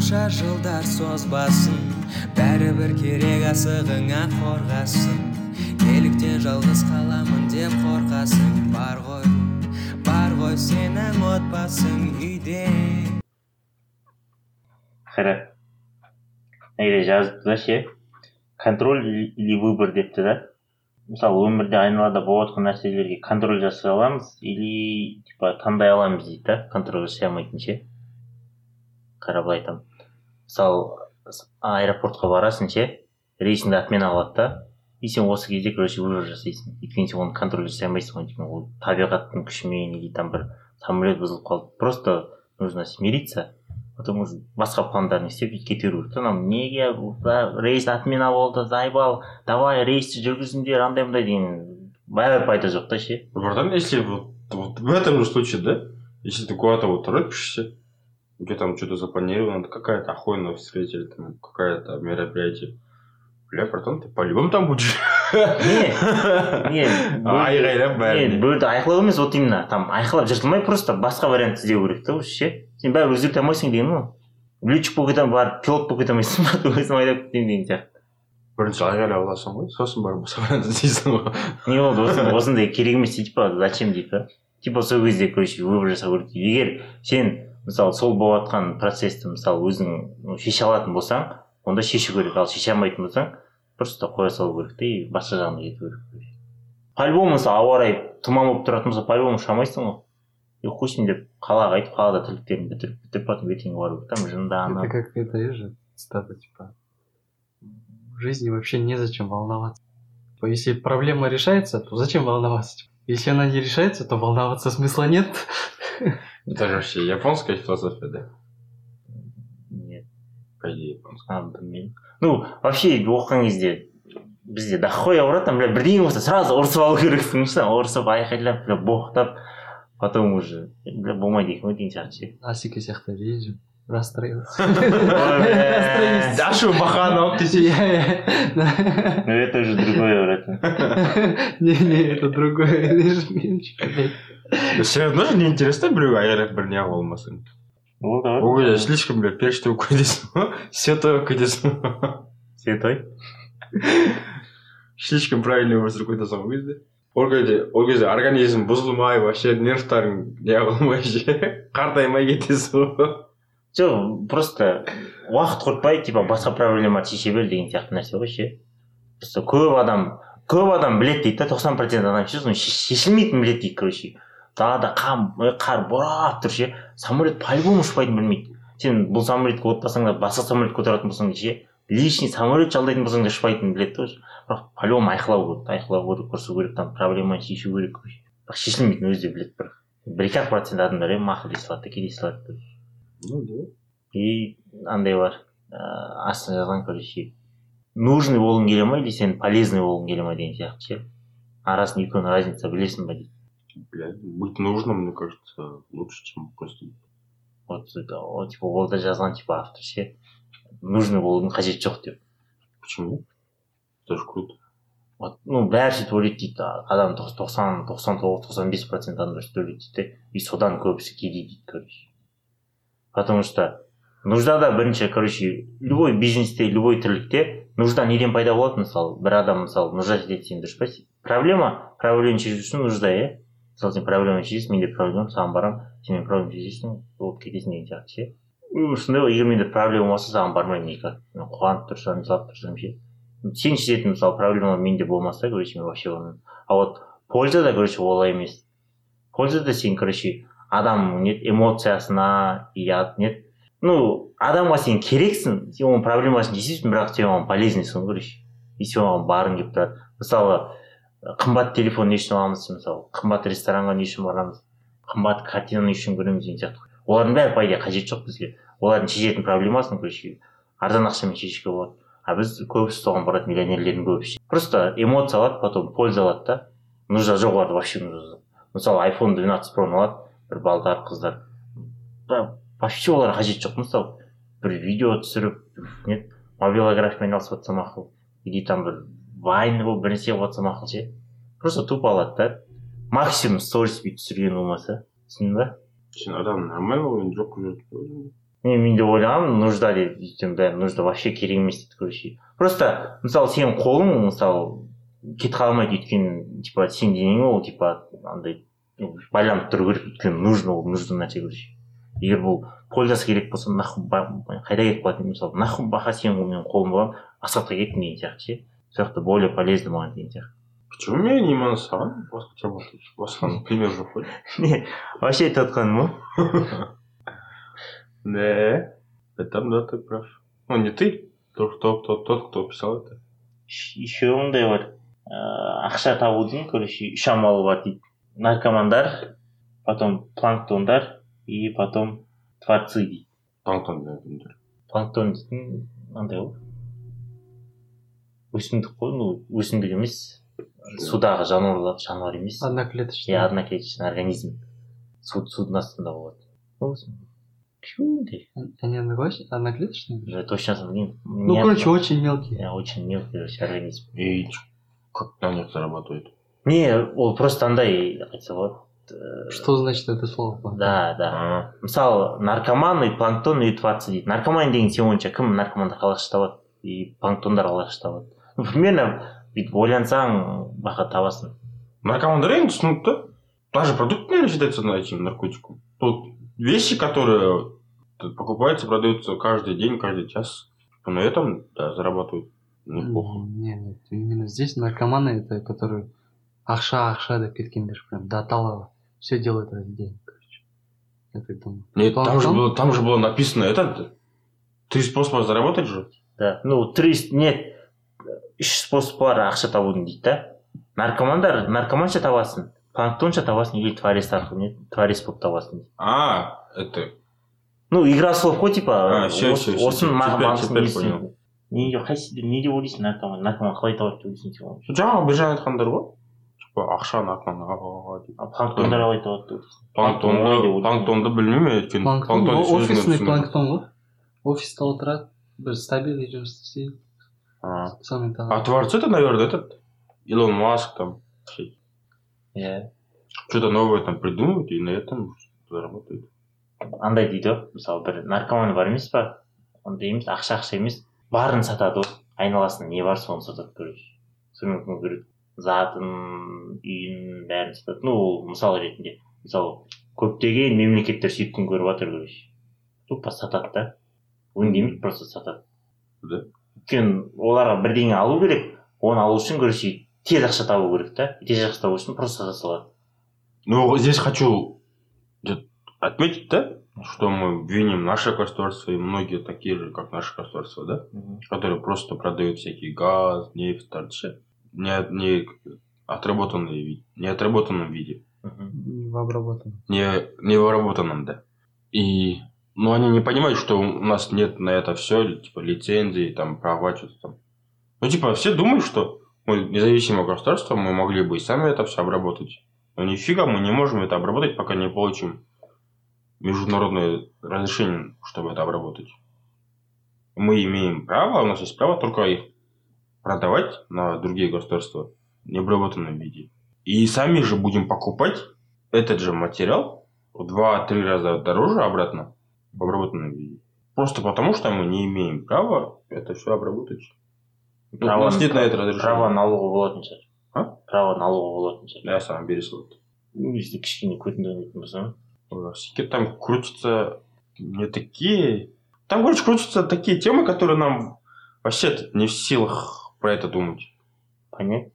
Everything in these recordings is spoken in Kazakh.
қанша жылдар созбасын бәрібір керек асығыңа қорғасын. Неліктен жалғыз қаламын деп қорқасың бар ғой бар ғой сенің отбасың үйде. Қайрат егер жазыпты да ше? Контроль или выбор депті да? Мысалы өмірде айналада болып жатқан нәрселерге контроль жасай аламыз или типа таңдай аламыз дейді да? Контроль жасай алмайтын ше? Қара былай айтамын. Мысалы аэропортқа барасың ше рейсіңді отмена қылады да и сен осы кезде короче выбор жасайсың. Өйткені сен оны контроль жасай алмайсың ғой өйткені ол табиғаттың күшімен или там бір самолет бұзылып қалды. Просто нужно смириться потому что басқа пландарын істеп кете беру керек та анау неге рейс отмена болды заебал. Давай рейсті жүргізіңдер андай мындай деген. Бәрібір пайда жоқ та ше. Братан если вот, вот в этом же случае да если ты куда-то вот торопишься у тебя там что-то запланировано какая-то охуенная встреча или там какая-то мероприятие. Бля братан ты по-любому там будешь? Не не айғайлап не бәріне бөлді айқайлау емес вот именно там айқайлап жыртылмай просто басқа вариант іздеу керек та уже ше сен бәрібір өзгерте алмайсың деген ғой летчик болып кете барып пилот болып кете алмайсың ба өзім айдап кетемін деген сияқты бірінші айғайлап аласың ғой сосын барып басқа вариант іздейсің ғой не болды осындай керек емес типа зачем дейді да типа сол кезде короче выбор жасау керек егер сен мысалы сол болып жатқан процессті мысалы өзің ну, шеше алатын болсаң онда шешу керек ал шеше алмайтын болсаң просто қоя салу керек та и басқа жағына кету керек по любому мысалы ауа райы тұман болып тұратын болса по любому ұша алмайсың ғой и хуй с ним деп қалаға қайтып қалада тірліктеріңді бітіріп бітіріп потом ертең бару керек там Это жынданып как это есть же цитата, типа, в жизни вообще незачем волноваться. Типа, Если проблема решается, то зачем волноваться? Типа, Если она не решается, то волноваться смысла нет. это же вообще японская философия да? Нет. По идее японская а білмеймін ну вообще оқыған кезде бізде дохуя ұрады там бля бірдеңе болса сразу ұрысып алу керексің ше ұрысып айқайлап бля боқтап потом уже бля болмайды екен ғой деген сияқты ше Асика сияқты режим. Расстроился. Ой, дашу бахан алып да. ну это уже другое брат Не-не, это блядь. все равно же неинтересно біреу айғайлап бір неғып алмасаң ол да. Ол кезде слишком бля періште болып кетесің ғой святой болып кетесің ғой святой. Слишком правильный өмір сүріп кетесің ол кезде ол кезде ол кезде организм бұзылмай вообще нервтарың не қылмай ше қартаймай кетесің ғой жоқ просто уақыт құртпай типа басқа проблемаларды шеше бер деген сияқты нәрсе ғой ше. Просто көп адам көп адам біледі дейді да тоқсан процент адам ше соны шеш- шешілмейтінін біледі дейді короче. Далада қам қар борап тұр ше. Самолет по любому ұшпайтынын білмейді. Сен бұл самолетке отырсаң да басқа самолетке отыратын болсаң да ше лишний самолет жалдайтын болсаң да ұшпайтынын біледі да бірақ по любому айқайлау керек айқайлау керек ұрысу керек там проблеманы шешу керек бірақ шешілмейтінін өзі де біледі бірақ. Бір екі ақ процент адамдар иә мақұл дей салады да кете салады и андай бар ыыы астына жазған короче нужный болғың келе ма или сен полезный болғың келе ма деген сияқты ше арасында екеуінің разница білесің ба дейді Бля, быть нужным, мне кажется, лучше, чем просто... вот вот типа ол да жазған типа автор ше нужный болудың қажеті жоқ деп Почему? Это же круто. вот ну бәрі сөйтіп ойлайды дейді адам тоқ- тоқсан тоқсан тоғыз тоқсан бес процент адамдар сөйтіп ойлайды дейді де и содан көбісі кедей дейді короче. Потому что нуждада бірінші короче любой бизнесте любой тірлікте нужда неден пайда болады мысалы бір адам мысалы нужда етеді сен дұрыс па? Проблема проблеманы шешу үшін нужда иә? Мысалы сен проблеманы шешесің менде проблема саған барамын сен менің проблемамды шешесің болып кетесің деген сияқты ше? Ну, сондай ғой егер менде проблема болса саған бармаймын никак мен қуанып тұрсам жылап тұрсам ше? Сен шешетін мысалы проблема менде болмаса короче мен вообще бармаймын а вот пользада короче олай емес. Пользада сен короче адам не эмоциясына и нет? Ну адамға сен керексің сен оның проблемасын шешесің бірақ сен оған полезнайсың ғой короче. И сен оған барғың келіп тұрады. Мысалы қымбат телефон не үшін аламыз мысалы қымбат ресторанға не үшін барамыз қымбат картинаны не үшін көреміз деген сияқты. Олардың бәрі по идее қажеті жоқ бізге. Олардың шешетін проблемасын короче арзан ақшамен шешуге болады. А біз көбісі соған барады миллионерлердің көбісі. Просто эмоция алады потом польза алады да. Нужда жоқ оларда вообще нужда. Мысалы айфон 12 проны алады. Бір балдар қыздар. Вообще оларға қажеті жоқ мысалы бір видео түсіріп не мобилографиямен айналысып жатса мақұл или там бір вайн болып бірнәрсе қылып жатса мақұл ше? Просто тупо алады да. Максимум сторис бүйтіп түсірген болмаса. Түсіндің ба? Сен адам нормально ойын жоқ көреді мен мен де ойлағанмын нужда деп өйткені бәрі нужда вообще керек емес дейді короче. Просто мысалы сенің қолың мысалы кете қалмайды өйткені типа сенің денең ол типа андай байланып тұру керек өйткені нужно ол нужды нәрсе короче егер бұл пользасы керек болса нахуй қайда кетіп қалады мысалы нахуй баха сенің менің қолым болған асхатқа кеттім деген сияқты ше сол жақта более полезно маған деген сияқты Почему меня именно саған басқа пример жоқ қой. не вообще айтып отқаным ғой Да. Это да, ты прав. Ну, не ты, тот, кто, кто, тот, кто писал это. еще мындай бар ыыы ақша табудың короче үш амалы бар дейді наркомандар потом планктондар и потом творцы дейді Планктон планктон дейтін андай ғой өсімдік қой ну өсімдік емес судағы жануарлар жануар емес. Одноклеточный. иә одноклеточный организм. Су судың астында болады. Ну, кішкентай Они одноклеточные? Точно білмеймін Ну, короче, очень мелкие. иә очень мелкий короче организм. И как на них зарабатывают? не ол просто андай айтса болады э, Что значит это слово? да да А, мысалы наркоман и планктон и творцы дейді наркоман деген сен ойынша кім наркомандар қалай табады и планктондар қалай табады ну примерно бүйтіп ойлансаң бақа табасың Наркомандар енді түсінікті. Даже продукт, наверное, считается на этим наркотиком. Тут вещи, которые тут покупаются, продаются каждый день, каждый час. На этом, да, зарабатывают неплохо. М, Не, нет, именно здесь наркоманы это которые ақша ақша деп кеткендер прям до талого все делают ради денег короче. Я так думаю. Нет, там же, было, там же было написано это. Три способа заработать же. да. Ну три нет үш способ бар ақша табудың дейді да? Наркомандар наркоманша табасың планктонша табасың или творец арқылы не творец болып табасың дейді А, это. Ну игра слов қой типа осының теперь- маған теперь маңызын понял. не қайсы не деп ойлайсың наркоман наркоман қалай табады деп ойлайсың жаңағы біржан айтқандар ғой ақша а планктондар ойлайсың планктонды планктонды білмеймін өйткені? Офисный планктон ғой. Офиста отырады бір стабильный жұмыс істейді. А. сонымен а табады творцы это наверное этот Илон Маск там иә. Что-то новое там придумывает и на этом заработает андай дейді ғой мысалы бір наркоман бар емес па? Ондай емес ақша ақша емес барын сатады ғой. Айналасында не бар соны сатады короче. Сонымен кім көреді затын үйін бәрін сатады ну ол мысал ретінде мысалы көптеген мемлекеттер сөйтіп күн көріп жатыр короче тупо сатады да өңдемейді просто сатады Да. өйткені оларға бірдеңе алу керек оны алу үшін короче тез ақша табу керек та тез ақша табу үшін просто сата салады ну здесь хочу где-то отметить да что мы виним наше государство и многие такие же как наше государство да которые просто продают всякий газ нефть торчат не, не отработанные ви- не отработанном виде Мгм. в обработанном не, не в обработанном, да. И, ну, они не понимают, что у нас нет на это все, типа, лицензии, там, права, что-то там. Ну, типа, все думают, что мы независимое государство, мы могли бы и сами это все обработать. Но нифига мы не можем это обработать, пока не получим международное разрешение, чтобы это обработать. Мы имеем право, у нас есть право только их продавать на другие государства в необработанном виде. И сами же будем покупать этот же материал в 2-3 раза дороже обратно в обработанном виде. Просто потому, что мы не имеем права это все обработать. Ну, у нас нет на это разрешения. право налога болатын шығар А? право налога болатын шығар Я сам бере салады. ну если кішкене көтімдемейтін болсаң Ой, всякие Там крутятся не такие... Там, короче, крутятся такие темы, которые нам вообще не в силах про это думать. понятно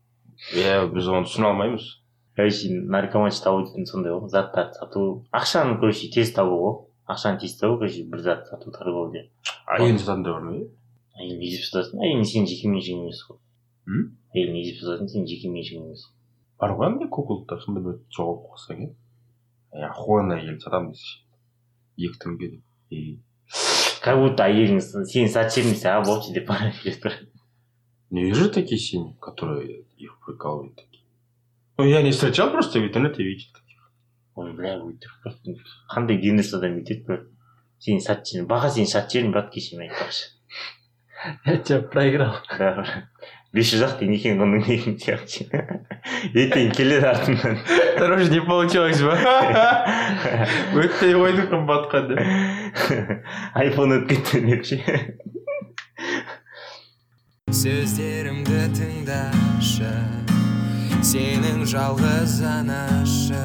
Я біз оны түсіне алмаймыз. короче наркоманшы табу сондай ғой заттарды сату ақшаны короче тез табу ғой ақшаны тез табу короче бір затты сату торговля. Әйелін сататындар бар ма иә? әйелін не деп сатасың әйелің сенің жеке меншігің емес қой М? әйелің не деп сатасың сенің жеке меншігің емес бар ғой андай куколдықтар сонда бір жоғалып қалсаң иә е охуенно әйел сатамын десе екі теңге деп и как будто әйелің сені сатып жібермесе а болды деп бара береді не вижу такие семьи которые их прикалывают такие? Ну я не встречал просто в интернете видел таких. Ой бля өйтіп просто қандай дендес адам өйтеді брат сені сатып жібермін баға сені сатып жібердім брат кеше мен айтпақшы я тебя проиграл. Да, бес жүз ақ тиын екен оның деген сияқты ертең келеді артымнан Короче, не получилось ба өтпей қойды қымбатқа деп айфон өтіп кетті деп ше сөздерімді тыңдашы сенің жалғыз анашы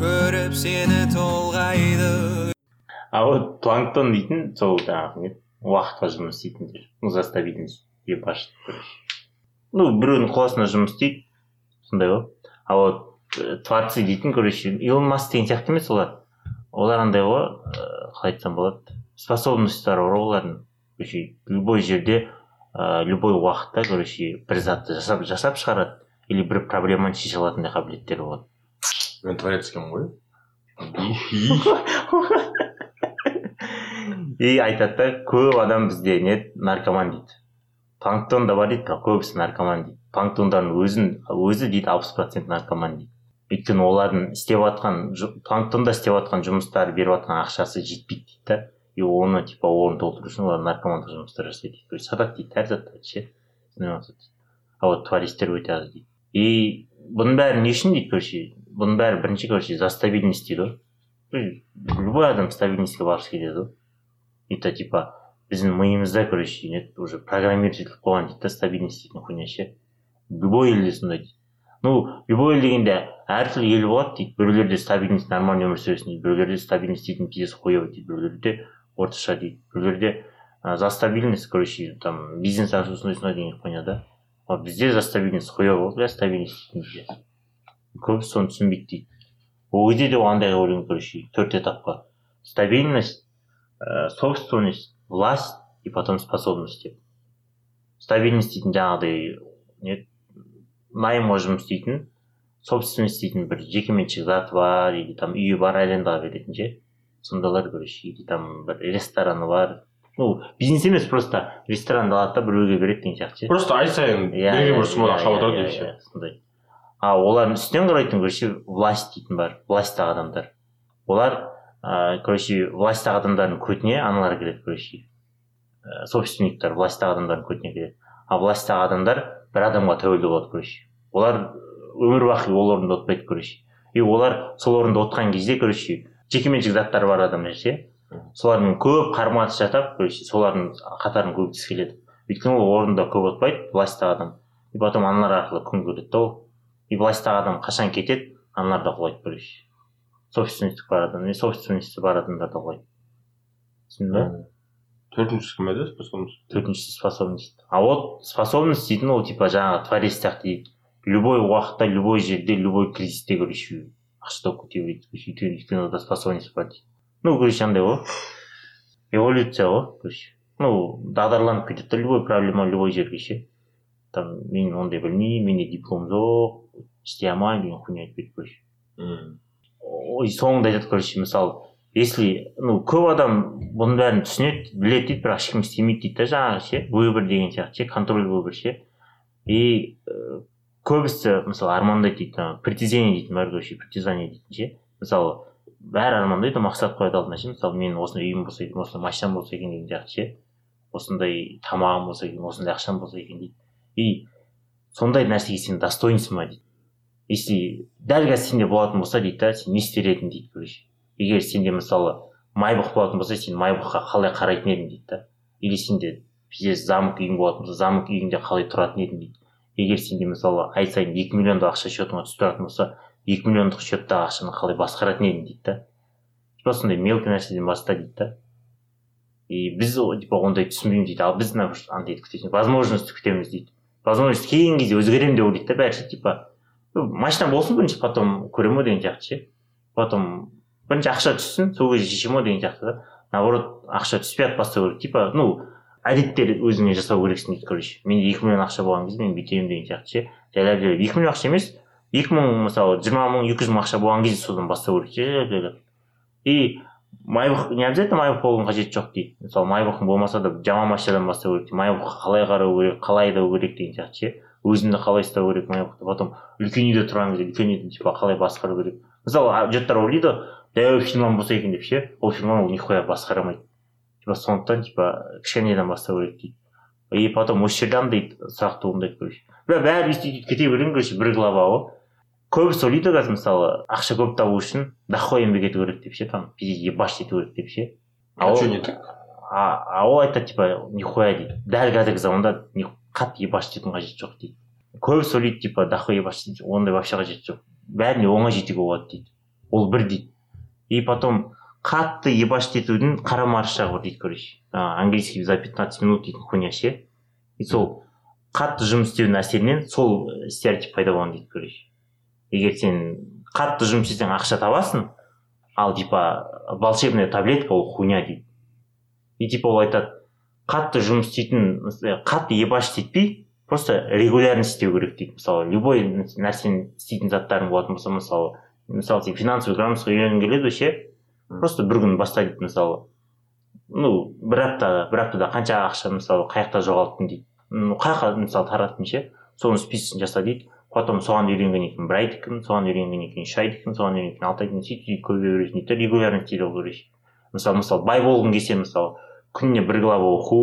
көріп сені толғайды. А вот планктон дейтін сол жаңағы не уақытқа жұмыс істейтіндер. Ну за стабильность ебашит короче ну біреудің қол жұмыс істейді. Сондай ғой. А вот э, творцы дейтін короче илон маск деген сияқты емес олар. Олар андай ғой э, қалай айтсам болады. Способностьтары бар олардың. Любой жерде ә, любой уақытта короче бір затты жасап жасап шығарады или бір проблеманы шеше алатындай қабілеттері болады. Мен творец екенмін ғой. И айтады да көп адам бізде не? наркоман дейді. Планктон да бар дейді бірақ көбісі наркоман дейді. Планктондардың өзін өзі дейді алпыс процент наркоман дейді өйткені олардың істеп жатқан планктонда істеп жатқан жұмыстары беріп жатқан ақшасы жетпейді дейді да и оны типа орнын толтыру үшін олар наркомандық жұмыстар жасайды дейді сатады дейді әр затты ше а вот твористер өте аз дейді и бұның бәрі не үшін дейді короче бұның бәрі бірінші короче за стабильность дейді ғой любой адам стабильностьке барғысы келеді ғой это типа біздің миымызда короче не уже программировать етіліп қойған дейді да стабильность дейтін хуйня ше любой елде сондай дейді ну любой ел дегенде әртүрлі ел болады дейді біреулерде стабильность нормальный өмір сүресің дейді біреулерде стабильность дейтін пиздец хуевый дейді біреулерде орташа дейді біреулерде за стабильность короче там бизнес сондай деген хуйня да? Ал бізде за стабильность хуевый бля стабильность көбісі соны түсінбейді дейді ол кезде де андай ойлаймын короче? Төрт этапқа стабильность ә, собственность власть и потом способность деп стабильность дейтін жаңағыдай не найымға жұмыс істейтін собственность дейтін бір жекеменшік заты бар или там үйі бар арендаға беретін ше сондайлар короче или там бір рестораны бар ну бизнес емес просто ресторанды алады да біреуге береді деген сияқты ше. Просто ай сайын белгілі бір суммада ақша отырады и все сондай. А олардың үстінен қарайтын короче власть дейтін бар властьтағы адамдар. Олар ыыы короче власттағы адамдардың көтіне аналар кіреді короче собственниктер власттағы адамдардың көтіне кіреді а власттағы адамдар бір адамға тәуелді болады короче олар өмір бақи ол орында отпайды короче и олар сол орында отқан кезде короче жекеменшік заттары бар адамдар ше солармен көп қарым қатынас жасап короче солардың қатарын көбейткісі келеді. Өйткені ол орында көп отпайды властьтағы адам. И потом аналар арқылы күн көреді да ол. И властьтағы адам қашан кетеді аналар да құлайды короче собственность бар адам не собственности бар адамдар да құлайды. Түсіндің ба? Төртіншісі кім еді? Способность? Төртіншісі способность. А вот способность дейтін ол типа жаңағы творец сияқты. Дейді любой уақытта любой жерде любой кризисте короче өйткені ода способность бар дейді ну короче андай ғой эволюция ғой короче ну дағдарланып кетеді да любой проблема любой жерге ше там мен ондай білмеймін менде диплом жоқ істей алмаймын деген хуйня айтып кетеді короче ой соңында айтады короче мысалы если ну көп адам бұның бәрін түсінеді біледі дейді бірақ ешкім істемейді дейді да жаңағы ше выбор деген сияқты ше контроль выбор ше и көбісі мысалы армандайды дейді притязение дейтін бар короче притязание дейтін ше. Мысалы бәрі армандайды мақсат қояды алдына ше. Мысалы менің осындай үйім болса екен осындай машинам болса екен деген сияқты ше. Осындай тамағым болса екен осындай ақшам болса екен дейді. И сондай нәрсеге сен достойнсың ба дейді. Если дәл қазір сенде болатын болса дейді да сен не істер едің дейді короче егер сенде мысалы майбұқ болатын болса сен майбұққа қалай қарайтын едің дейді да. Или сенде пиздец замок үйің болатын болса замок үйіңде қалай тұратын едің дейді. Егер сенде мысалы ай сайын екі миллиондық ақша счетыңа түсіп тұратын болса екі миллиондық счеттағы ақшаны қалай басқаратын едің дейді да. Типа сондай мелкий нәрседен баста дейді да. И біз типа ондай түсінбейміз дейді. Ал біз андайды күтесің возможность күтеміз дейді. Возможность келген кезде өзгеремін деп ойлайды да. Бәрі типа машина болсын бірінші потом көремін ғой деген сияқты ше. Потом бірінші ақша түссін сол кезде шешемін ғой деген сияқты да. Наоборот ақша түспей ақ бастау керек. Типа ну әдеттер өзіңе жасау керексің дейді короче. Менде екі миллион ақша болған кезде мен бүйтемін деген сияқты ше. Жайлап жайлап екі миллион ақша емес екі мың мысалы жиырма мың екі жүз мың ақша болған кезде содан бастау керек жайлап жайлап. И майбұқ не обязательно майбұқ болудың қажеті жоқ дейді. Мысалы майбұқың болмаса да жаман машинадан бастау керек дейді майбұққа қалай қарау керек қалай айдау керек деген сияқты ше. Өзіңді қалай ұстау керек майбұқты потом үлкен үйде тұрған кезде үлкен үйді типа қалай басқару керек. Мысалы жұрттар ойлайды дәу фирмам болса екен деп ше. Ол фирманы ол нихуя басқара алмайды типа сондықтан типа кішкенеден бастау керек дейді и потом осы жерде андай сұрақ туындайды короче бля бәрі өйстіп кете берген короче бір глава ғой көбісі ойлайды ғой қазір мысалы ақша көп табу үшін дохуя еңбек ету керек деп ше там пиздец ебашить ету керек деп ше А ол- не так? а, ол айтады типа нихуя дейді дәл қазіргі заманда қатты ебашить етудің қажеті жоқ дейді көбісі ойлайды типа дохуя ебашить ондай вообще қажеті жоқ бәріне оңай жетуге болады дейді ол бір дейді и потом қатты ебашить етудің қарама қарсы жағы бар дейді короче. А, английский за 15 минут дейтін хуйня ше. И сол қатты жұмыс істеудің әсерінен сол э, стереотип пайда болған дейді короче. Егер сен қатты жұмыс істесең ақша табасың ал типа волшебная таблетка ол хуйня дейді. И типа ол айтады қатты жұмыс істейтін мысалы, қатты ебашить етпей просто регулярно істеу керек дейді. Мысалы любой нәрсені істейтін заттарың болатын болса мысалы мысалы сен финансовый грамотностьқа үйренгің келеді ше просто бір күн баста дейді мысалы. Ну бір аптада бір аптада қанша ақша мысалы қай жақта жоғалттың дейді. Ну қай жаққа мысалы тараттың ше соның списогін жаса дейді потом соған үйренгеннен кейін бір айдан кейін соған үйренгеннен кейін үш айдан кейін соған үйренгеннен кейін алты айдан кейін сөйтіп сөйтіп көбейе бересің дейді да регулярно істеу керек. Мысалы мысалы бай болғың келсе мысалы күніне бір глава оқу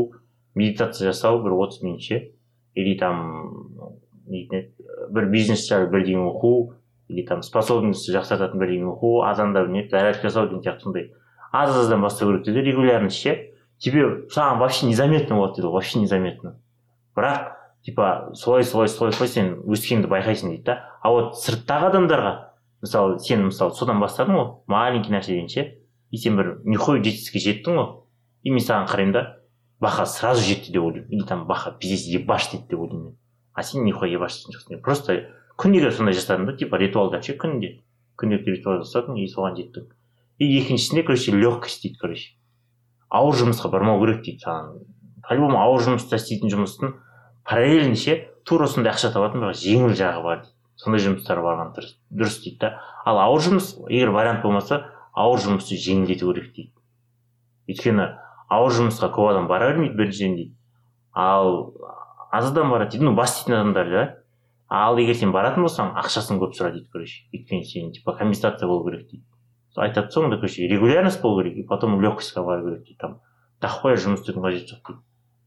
медитация жасау бір отыз минут ше. Или там не бір бизнес жайлы бірдеңе оқу или там способностьті жақсартатын бірдеңе оқу азанда не зарядка жасау деген сияқты сондай. Аз аздан бастау керек дейді регулярно ше. Тебе саған вообще незаметно болады дейді вообще незаметно. Бірақ типа солай солай солай солай сен өскеніңді байқайсың дейді да. А вот сырттағы адамдарға мысалы сен мысалы содан бастадың ғой маленький нәрседен ше. И сен бір нихуя жетістікке жеттің ғой. И мен саған қараймын да баха сразу жетті деп ойлаймын. Или там баха пиздец ебаш дейді деп ойлаймын мен. А сен нихуя ебашитын жоқсың просто күніге сондай жасадың да типа ритуалдар ше күнде күнделікті ритуал жасадың и соған жеттің и екіншісінде короче легкость дейді короче. Ауыр жұмысқа бармау керек дейді саған по любому ауыр жұмыста істейтін жұмыстың параллельно ше тура сондай ақша табатын бірақ жеңіл жағы бар дейді. Сондай жұмыстарға барған дұрыс дұрыс дейді да. Ал ауыр жұмыс егер вариант болмаса ауыр жұмысты жеңілдету керек дейді. Өйткені ауыр жұмысқа көп адам бара бермейді біріншіден дейді. Ал аз адам барады дейді ну бас адамдар да ал егер сен баратын болсаң ақшасын көп сұра дейді короче өйткені сен типа компенсация болу керек дейді. Айтады соңында короче регулярность болу керек и потом легкостьқа бару керек дейді там дохуя жұмыс істеудің қажеті жоқ дейді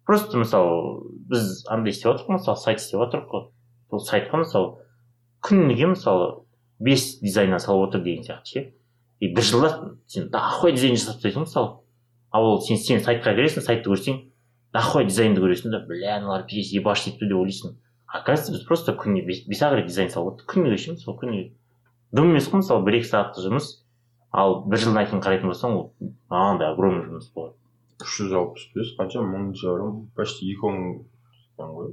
просто мысалы біз андай істеп жатырмық мысалы сайт істеп жатырмық қой. Сол сайтқа мысалы күніге мысалы бес дизайн салып отыр деген сияқты ше. И бір жылда сен дохуя дизайн жасап тастайсың мысалы? Ал ол сен сен сайтқа кіресің сайтты көрсең дохуя дизайнды көресің да бля мыналар пиздец ебашит етті деп ойлайсың. Оказывается біз просто күніне бес, бес ақ рет дизайн салып отырдық күніге ше мысалы күніге дым емес қой мысалы бір екі сағаттық жұмыс ал бір жылдан кейін қарайтын болсаң ол андай огромный жұмыс болады үш жүз алпыс бес қанша мың жарым почти екі мың ғой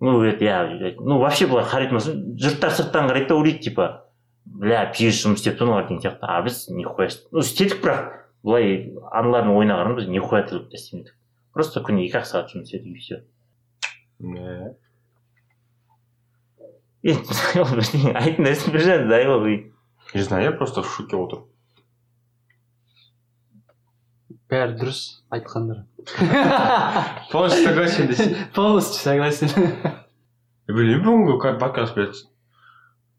ну это иә ну вообще былай қарайтын болсаң жұрттар сырттан қарайды да ойлайды типа бля пиздец жұмыс істеп тұр олар деген сияқты а біз нихуя ну істедік бірақ былай аналардың ойына қарағанда біз нихуя тірлік те істемедік просто күніне екі ақ сағат жұмыс істедік и все не нәрсе бір жағы дай и не знаю я просто в шоке отырмын бәрі дұрыс айтқандары полностью согласен десең полностью согласен. Білмеймін бүгінгі ка- подкаст блядь.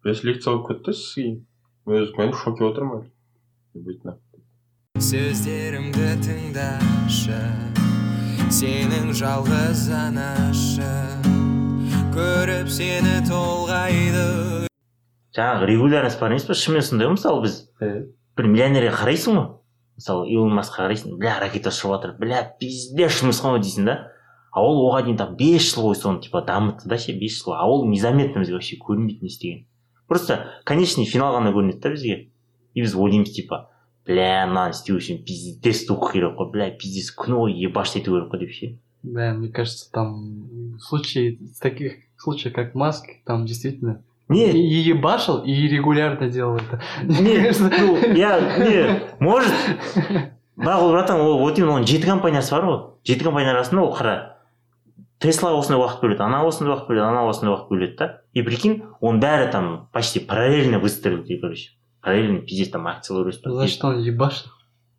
Бес лекция болып кетті сізге өзім мен в шоке отырмын сөздерімді тыңдашы сенің жалғыз анашы көріп сені толғайды. Жаңағы регулярность бар емес па шынымен сондай ғой мысалы біз бір миллионерге қарайсың ғой. Мысалы илон маскқа қарайсың бля ракета ұшып жатыр бля пиздец жұмыс қой дейсің да. А ол оған дейін там бес жыл бойы соны типа дамытты да ше бес жыл. А ол незаметно бізге вообще көрінбейді не істеген. Просто конечный финал ғана көрінеді да бізге. И біз ойлаймыз типа бля мынаны істеу үшін пиздец оқу керек қой бля пиздец күні бойы ебашить ету керек қой деп ше. Да, мне кажется, там в случае с таких случаев, как Маск, там действительно и, не и ебашил, и регулярно делал это. не ну я не может бірақ ол братан ол вот именно оның жеті компаниясы бар ғой жеті компания арасында ол қара тесла осындай уақыт бөледі ана осындай уақыт бөледі ана осындай уақыт бөледі да и прикинь оның бәрі там почти параллельно выстрелили короче параллельно пиздец там акциялар өсіп За что он ебашил?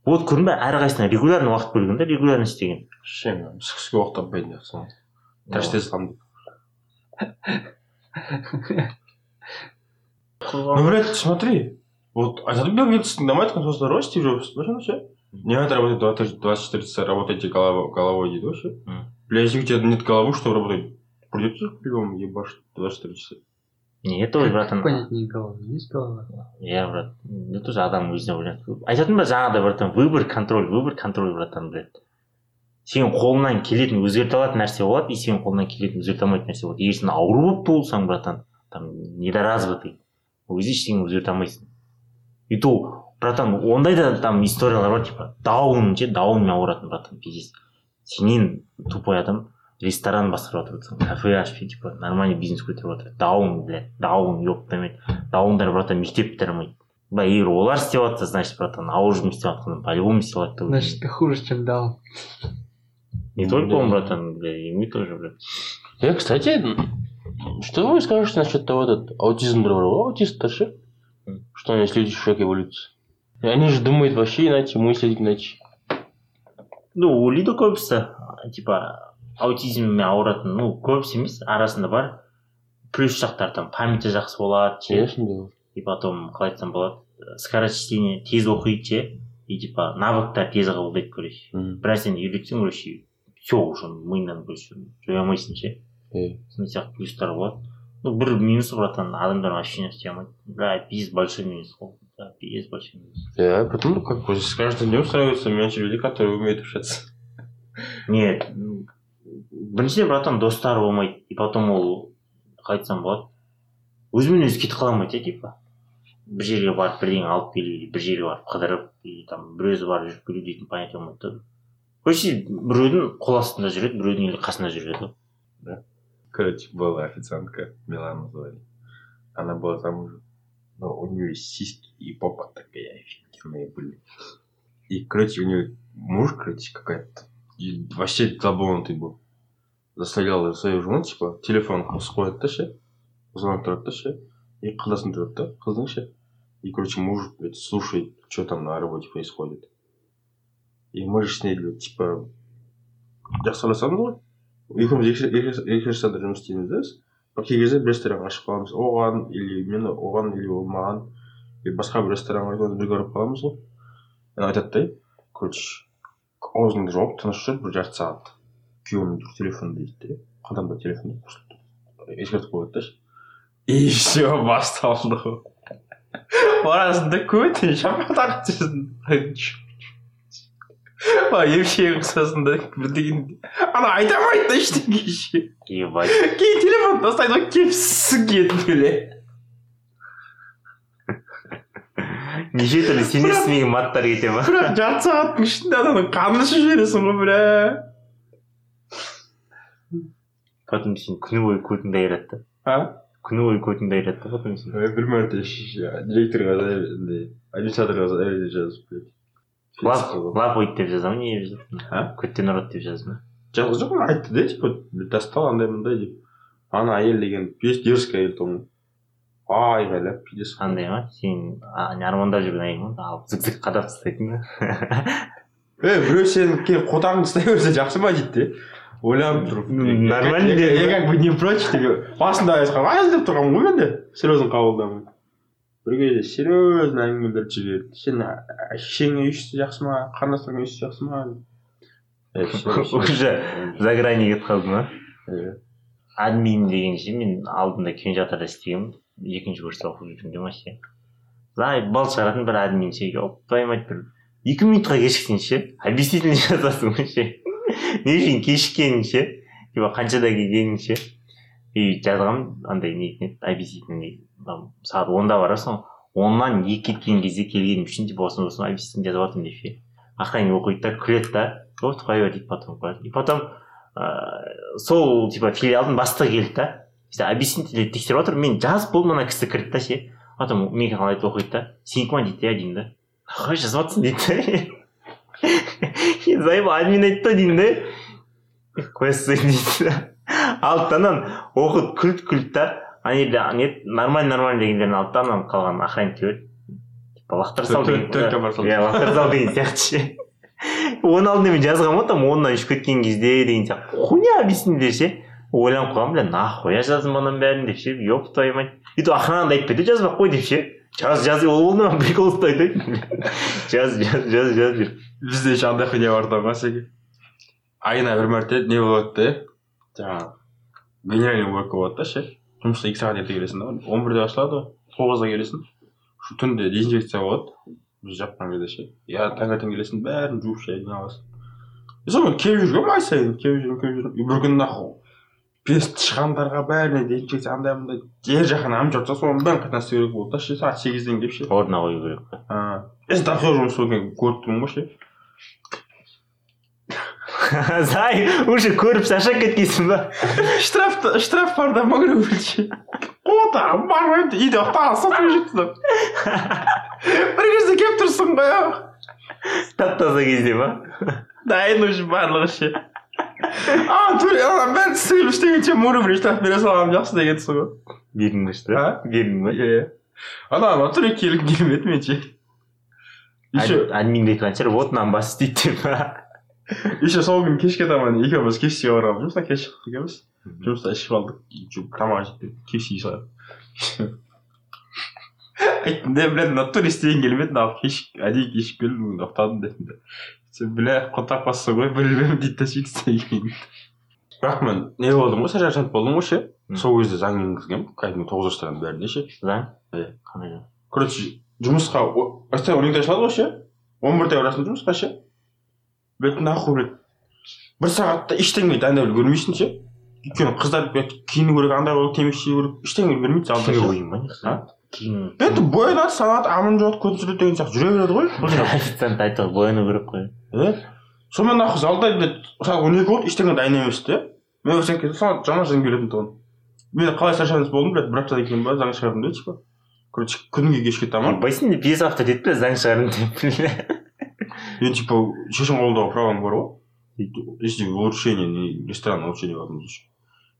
вот көрдің ба әрқайсысына регулярно уақыт бөлген да регулярно істеген ше мен түскі уақыт таппайтын жақсың тәште саламын ну, блядь, смотри. Вот, а ты говорит, снимает конструкцию росте Стив Джобс. Вообще, вообще. Не надо работать 20 24 часа, работайте головой, головой вообще. М. Бля, если у тебя нет головы, что работать? Придется по-любому ебашить 24 часа. не это ой братан понять не голова есть голова иә брат это тоже адам өзіне ойланады айтатын ба жаңағыдай братан выбор контроль выбор контроль братан блядь сенің қолыңнан келетін өзгерте алатын нәрсе болады и сенің қолыңнан келетін өзгерте алмайтын нәрсе болады. Егер сен ауру болып туылсаң братан там недоразвитый ол кезде ештеңе өзгерте алмайсың. И то братан ондай да там историялар бар типа даун ше даунмен ауыратын братан пиздец. Сенен тупой адам ресторан басқарып жатыр кафе ашып типа нормальный бизнес көтеріп жатыр. Даун блядь даун ёптамать даундар братан мектеп бітірмейді. Былай егер олар істеп жатса значит братан ауыр жұмыс істеп жатқанда по любому істей алады значит ты хуже чем даун. Не только он братан бля и мы тоже блядь. Э, кстати, что вы скажете насчет того, этот аутизм дрового аутиста, ше? М. Что они люди в шоке эволюции? Они же думают вообще иначе, мыслят иначе. ну ойлайды көбісі типа аутизммен ауыратын ну көбісі емес арасында бар. Плюс жақтары там памяти жақсы болады ше и потом қалай айтсам болады скорочтение тез оқиды ше и типа навыктар тез қабылдайды короче. Бір нәрсені үйретсең короче все уже миыңнан короче жоя алмайсың ше Э. сондай сияқты плюстар болады ну бір минусы братан адамдар вообще не істей алмайды бля пиздец большой минус. Ғой да, пиздец большой минус. Да, Ну, потом как бы с каждым днем становится меньше людей, которые умеют общаться. нет біріншіден братан достары болмайды и потом ол қалай айтсам болады өзімен өзі кетіп қала алмайды иә типа бір жерге барып бірдеңе алып келу или бір жерге барып қыдырып или там бір өзі барып жүріп келу дейтін понятие болмайды да короче біреудің қол астында жүреді біреудің или қасында жүреді ғой Короче, была официантка, Милана звали. Она была замужем. Но у нее сиськи и попа такая офигенные были. И, короче, у нее муж, короче, какая-то... и вообще забонутый был. Заставлял за свою жену, типа, телефон қосып қояды да ше звонок тұрады да ше и қыздасын тұрады да қыздың ше и короче муж блядь, слушает что там на работе происходит И мы же с ней блядь, типа жақсыласамыз ғой екеуміз екі жастарда жұмыс істейміз да бір кей кезде бір ресторан ашып қаламыз оған или мен оған или ол маған басқа бір ресторанға екеуміз бірге барып қаламыз ғой айтады да короче аузыңды жауып тыныш жүр бір жарты сағат күйеуім телефон дейді де қалтамда телефон? Ескертіп қояды да и все басталды ғой барасың да көтен шапқа тағып жүрсің емшегі қысасың да бірдеңе ана айта алмайды да ештеңе ше ебать. Кейін телефон тастайды ғой кепсісің кетіп неше түрлі сен естімеген маттар кете ма бірақ жарты сағаттың ішінде ананың қанын ішіп жібересің ғой бля. Потом сен күні бойы көтіңді айырады да а? Күні бойы көтіңді айырады да потом сен бір мәрте директорға андай администраторға жазып лап ойт деп жаза ма не деп жазады А? көттен ұрады деп жазды ма жазған жоқ айтты да типа достал андай мындай деп ана әйел деген пиздец дерзкая әйел тұғын айғайлап пиздец қандай ма сен армандап жүрген әйел ма алып зік зік қадап тастайтын ба е біреу сені келіп қотағыңды ұстай берсе жақсы ма дейді де ойланып тұрып нормально я, как бы не прочь деп басында айтқан ай деп тұрғанмын ғой мен де серьезно қабылдамай бір кезде серьезно әңгімелерді жіберді сен шешеңнің үй іші жақсы ма қарындастарыңның үй іші жақсы ма уже за грани кетіп қалды ма Е. админ деген ше мен алдында кинотеатрда істегенмін екінші курста оқып жүргенде ма ше? Зай бал шығаратын бір админ ше? Твою мать бір екі минутқа кешіксең ше? Объяснительный жазасың ше? Не үшін кешіккенің ше? Типа қаншада келгенің ше? И жазғанмын андай не объяснительный сағат онда барасың оннан екі кеткен кезде келгенім үшін типа осыны осыны объяснительный жазып жатырмын деп ше. Охранник оқиды да күледі да вот қоя бер дейді потом қояды. И потом ыыы сол типа филиалдың бастығы келді да işte объяснительный тексеріп жатыр мен жазып болдым ана кісі кірді да ше. Потом менікі қалай оқиды да сенікі ма дейді иә деймін да. Қалай жазып жатрсың дейді. Да админ айтты да деймін да. Қоя салсайын дейді. да алды да ананы оқыды күлді күлді да ана жерде не нормально нормально дегендерін алды да ананы қалған охранникке берді типа лақтыра сал иә лақтыра сал деген сияқты ше. Оның алдында мен жазғанмын ғой там оннан үшіп кеткен кезде деген сияқты. Хуйня объяснили ше ойланып қалғанмын бля нахуя жаздым ананың бәрін деп ше еп твою мать. И то охрана да айтпайды да жазбай ақ қой деп ше. Жаз жаз ол болды ма прикол ұстайды жаз жаз жаз жаз деп. Бізде еще андай хуйня бар да ғасеке айына бір мәрте не болады да жаңағы генеральный уборка болады да ше жұмысқа екі сағат ерте келесің да он бірде ашылады ғой тоғызда келесің түнде дезинфекция болады біз жапқан кезде ше я таңертең келесің бәрін жуып жиналасың и сонымен келіп жүргенмін ай сайын келіп жүрмін келіп жүрмін и бір күні нахуй бес тышқандарға бәріне дезинфекция андай мындай жер жақын ам жатса соның бәрін қайтадан істеу керек болды да ше сағат сегізден келіп ше орнына қою керек қой если такой жұмыс көріп тұрмын ғой ше зай уже көріп шаршап кеткенсің ба. Штраф штраф бар да могу ше ота бармайды үйде ұйықтаған сосын жетті бір кезде келіп тұрсың ғой тап таза кезде ма дайын уже барлығы ше а ана бәрі түсіріліп іштегенше муромер штраф бере салғаным жақсы дегенсің ғой бердің ба штраф А? бердің ба иә ана натуре келгім келмеді мен ше еще Ад- админге айтқан шығар вот мынаны бас істейді деп еще сол күні кешке таман екеуміз кешке барғанбыз жұмыстан кеш шықтық екеуміз жұмыста ішіп алдық еще тамақ жеп кешке шығарып айттым да бля натуре істегім келмеді мынау кеш әдейі кешігіп келдім бүгін ұйықтадым дедім да сен бля құн таппассың ғой білмеймін дейді да сөйтіп істеген бірақ мен не болдым ғой сержант болдым ғой ше Мм. сол кезде заң енгізгенмін кәдімгі тоғыз жастардың бәріне ше заң Иә. қандай заң? короче жұмысқа о- осылай он екіде ашылады ғой ше он бірде барасың жұмысқа ше блять нахуй блять бір сағатта ештеңе дайындап үлгермейсің ше? Өйткені қыздар киіну керек андай керек темекі шегу керек ештеңе үлгермейді ше қойын ба енді боянады санады аман жуады көзін сүреді деген сияқты жүре береді ғой. Официант айтты ғой бояну керек қой. Иә сонымен нахуй залда блять сағат он екі болды ештеңе дайын емес те. Мен ойласам кезде саған жаңа жылым келетін тұғын мен қалай сержант болдым блять бір аптадан кейін ба заң шығардым да типа. Короче күнге кешке таман. Байсың деп бес авто деді бе заң шығардым деп енді типа шешім қабылдауға правом бар ғой если улучшение не ресторанное улучшение в этом случае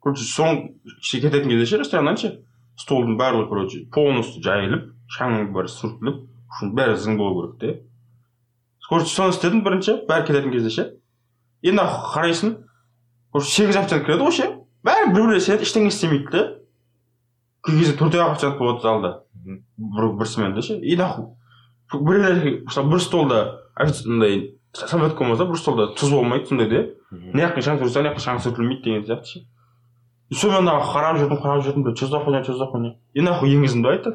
короче соң ше- кететін кезде ше рестораннан ше столдың барлығы короче полностью жайылып шаңның бәрі сүртіліп бәрі зың болу керек те короче соны істедім бірінші бәрі кететін кезде ше енді қарайсың короче сегіз официант кіреді ғой ше бәрі бір бірлесе сенеді ештеңе істемейді да? Кей кезде төртеу ақ официант болады залда. Бір, бір сменада ше и нахуй. Бір мысалы бір столда андай салфетка болмаса бір столда тұз болмайды сондай да мына жаққа шаң сүрсе ана жаққа шаң сүртілмейді деген сияқты ше. И сонымен нахуй қарап жүрдім қарап жүрдім что за хуйня что за хуйня и нахуй енгіздім да айтты.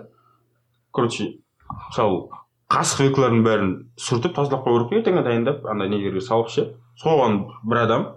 Короче мысалы қасық вилкалардың бәрін сүртіп тазалап қою керек ертеңге дайындап андай нелерге салып ше. Соған бір адам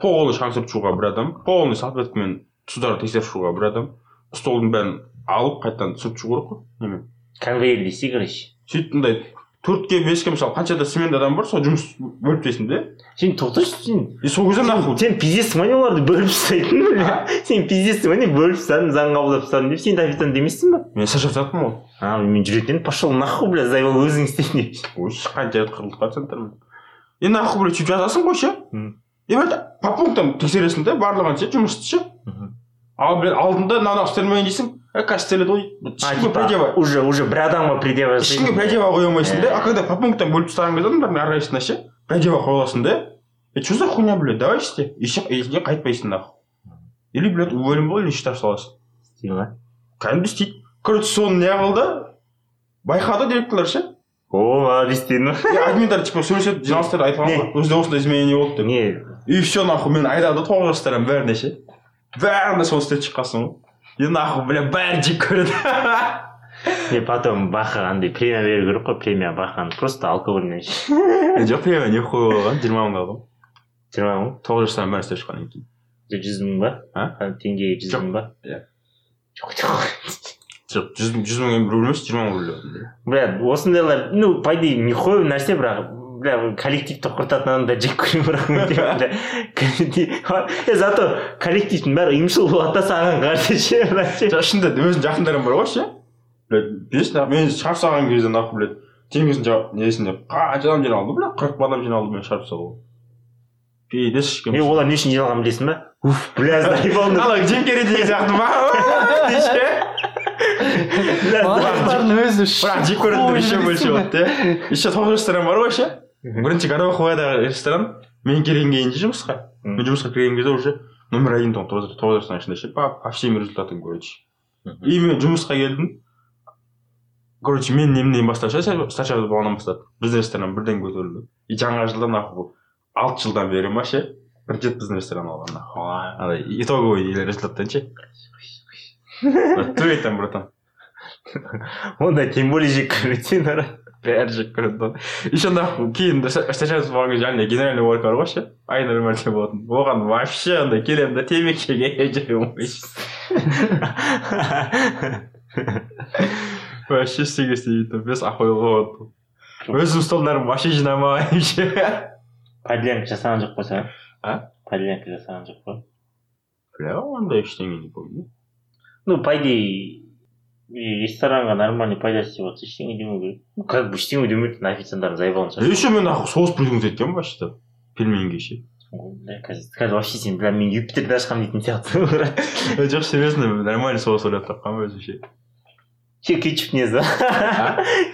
полный шаң сүртіп шығуға бір адам полный салфеткамен тұздарды тексеріп шығуға бір адам столдың бәрін алып қайтадан сүртіп шығу керек қой. Немен конвейер десе короче. Сөйтіп мындай төртке беске мысалы қаншада сменда адам бар сол жұмыс бөліп тастайсың да сен тоқташы сен и сол кезде нахуй сен пиздецсің ба не оларды бөліп тастайтын бля сен пиздецсің ба не бөліп тастадың заң қабылдап тастадың деп сен официант емессің ба мен сержантпын ғой а мен жүретін едім пошел нахуй бля зайбал өзің істе деп қанша қырылып проценттармен и нахуй блядь сөйтіп жазасың ғой ше и по пунктам тексересің да барлығын ше жұмысты ше ал алдында мынаны істелмеген дейсің е қазір істеледі ғой ешкімге предъява уже уже бір адамға предъява ешкімге предъява қоя алмайсың да? Э. а когда по пунктам бөліп тастаған кезде адамдардың әрқайсысына ше предъява қоя аласың да? Е что за хуйня блядь? Давай істе и қайтпайсың нахуй. Или блядь уволен бол или штраф саласың істейді ма кәдімгі істейді короче соны не қылды байқады директорлар ше о молодец дедің ба и админдар типа сөйлеседі жиналыстарда айтылған Не? ғой бізде осындай изменение болды деп не. И все нахуй мені айдады тоғыз жастардан бәріне ше бәріне соны істетіп шыққансың ғой и нахуй бля бәрі жек көреді не потом баха андай премия беру керек қой премия баханы просто алкогольмен жоқ премия не хуй болған жиырма мыңға алғанмын жиырма мың тоғыз бәрі істеп шыққаннан кейін жүз мың ба А? теңге жүз мың ба Иә. жоқ жоқ жоқ жүз жүз мың рубль емес жиырма мың рубль алдым. бля осындайлар ну по идее нихуй нәрсе бірақ бля коллективті құртатын адамдар жек көремін бірақ мен коллектив. Зато коллективтің бәрі ұйымшыл болады да саған қарсы ше шынында өзінің жақындарым бар ғой ше блядь бес мен шығарып салған кезде нахуй блядь теңіздің жа- несінде қанша адам жиналды бля қырық адам жиналды мен шығарып салуға пиздец ешкім е олар не үшін жиналғанын білесің ба уф бля заебал ана джим керри деген сияқты ма бірақ жек көретін еще больше болады да еще тоғыз ресторан бар ғой ше бірінші гороховаядағы ресторан. Мен келгенге дейін ше жұмысқа. Мен жұмысқа кірген кезде уже номер один тұғын тоғыз тоғыз ресторан ішінде ше. По всем результатам короче. И мен жұмысқа келдім. Короче мен немнен бастап ше сначала болғаннан бастап біздің ресторан бірден көтерілді. И жаңа жылда нахуй алты жылдан бері ма ше бір рет біздің ресторан алғанда андай итоговый результаттан ше. Туй айтамын братан. Онда тем более жек көреді сені бәрі жек көреді да еще нахуй кейін встречаться болған кезде жаңағыдай генеральный уборка бар ғой ше ай нөл мәрте болатын оған вообще андай келемін да темекі шегемін жүремін вообще ештеңе істемейтін бес охуел болады өзім столдарым вообще жинамаймын ше подлянка жасаған жоқ па саған а подлянка жасаған жоқ па бля ондай ештеңе не помню ну по идее и ресторанға нормальный пайда істеп жатса ештеңе демеу керек ну как бы ештеңе демейді официанттардың заебалын еще мен нахуй соус придумать еткенмін вообще то пельменьге ше қазір вообще сен бля мен юпитерді ашқанмын дейтін сияқтысың жоқ серьезно нормальный соус ойлап тапқанмын өзім ше че кетчуп не ба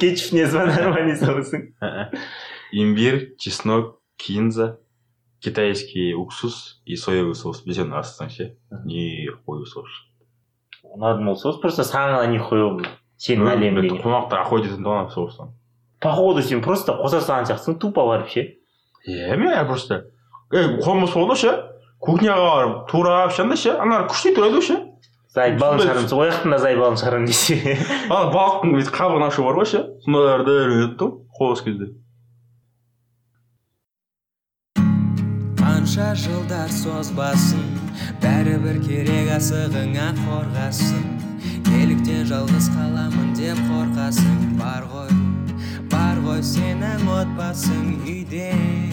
кетчуп не ба нормальный соусың имбирь чеснок кинза китайский уксус и соевый соус бізен астан ше не хуй соус ұнады ол соус просто саған ғана не қою сенің әлемің деген қонақтар ететін тұғын соустан походу сен просто қоса салған сияқтысың тупо барып ше иә мен просто ей қолымыз болды ше кухняға барып турап ше андай ше аналар күшті турайды ше зайбалын шығарамыз ол жақтың да зайбалын шығарамын десе ана балықтың бүйтіп қабығын ашу бар ғой ше сондайларды үйренеді қол кезде қанша жылдар созбасын бәрібір керек асығыңа қорғасын. Неліктен жалғыз қаламын деп қорқасың бар ғой бар ғой сенің отбасың үйде.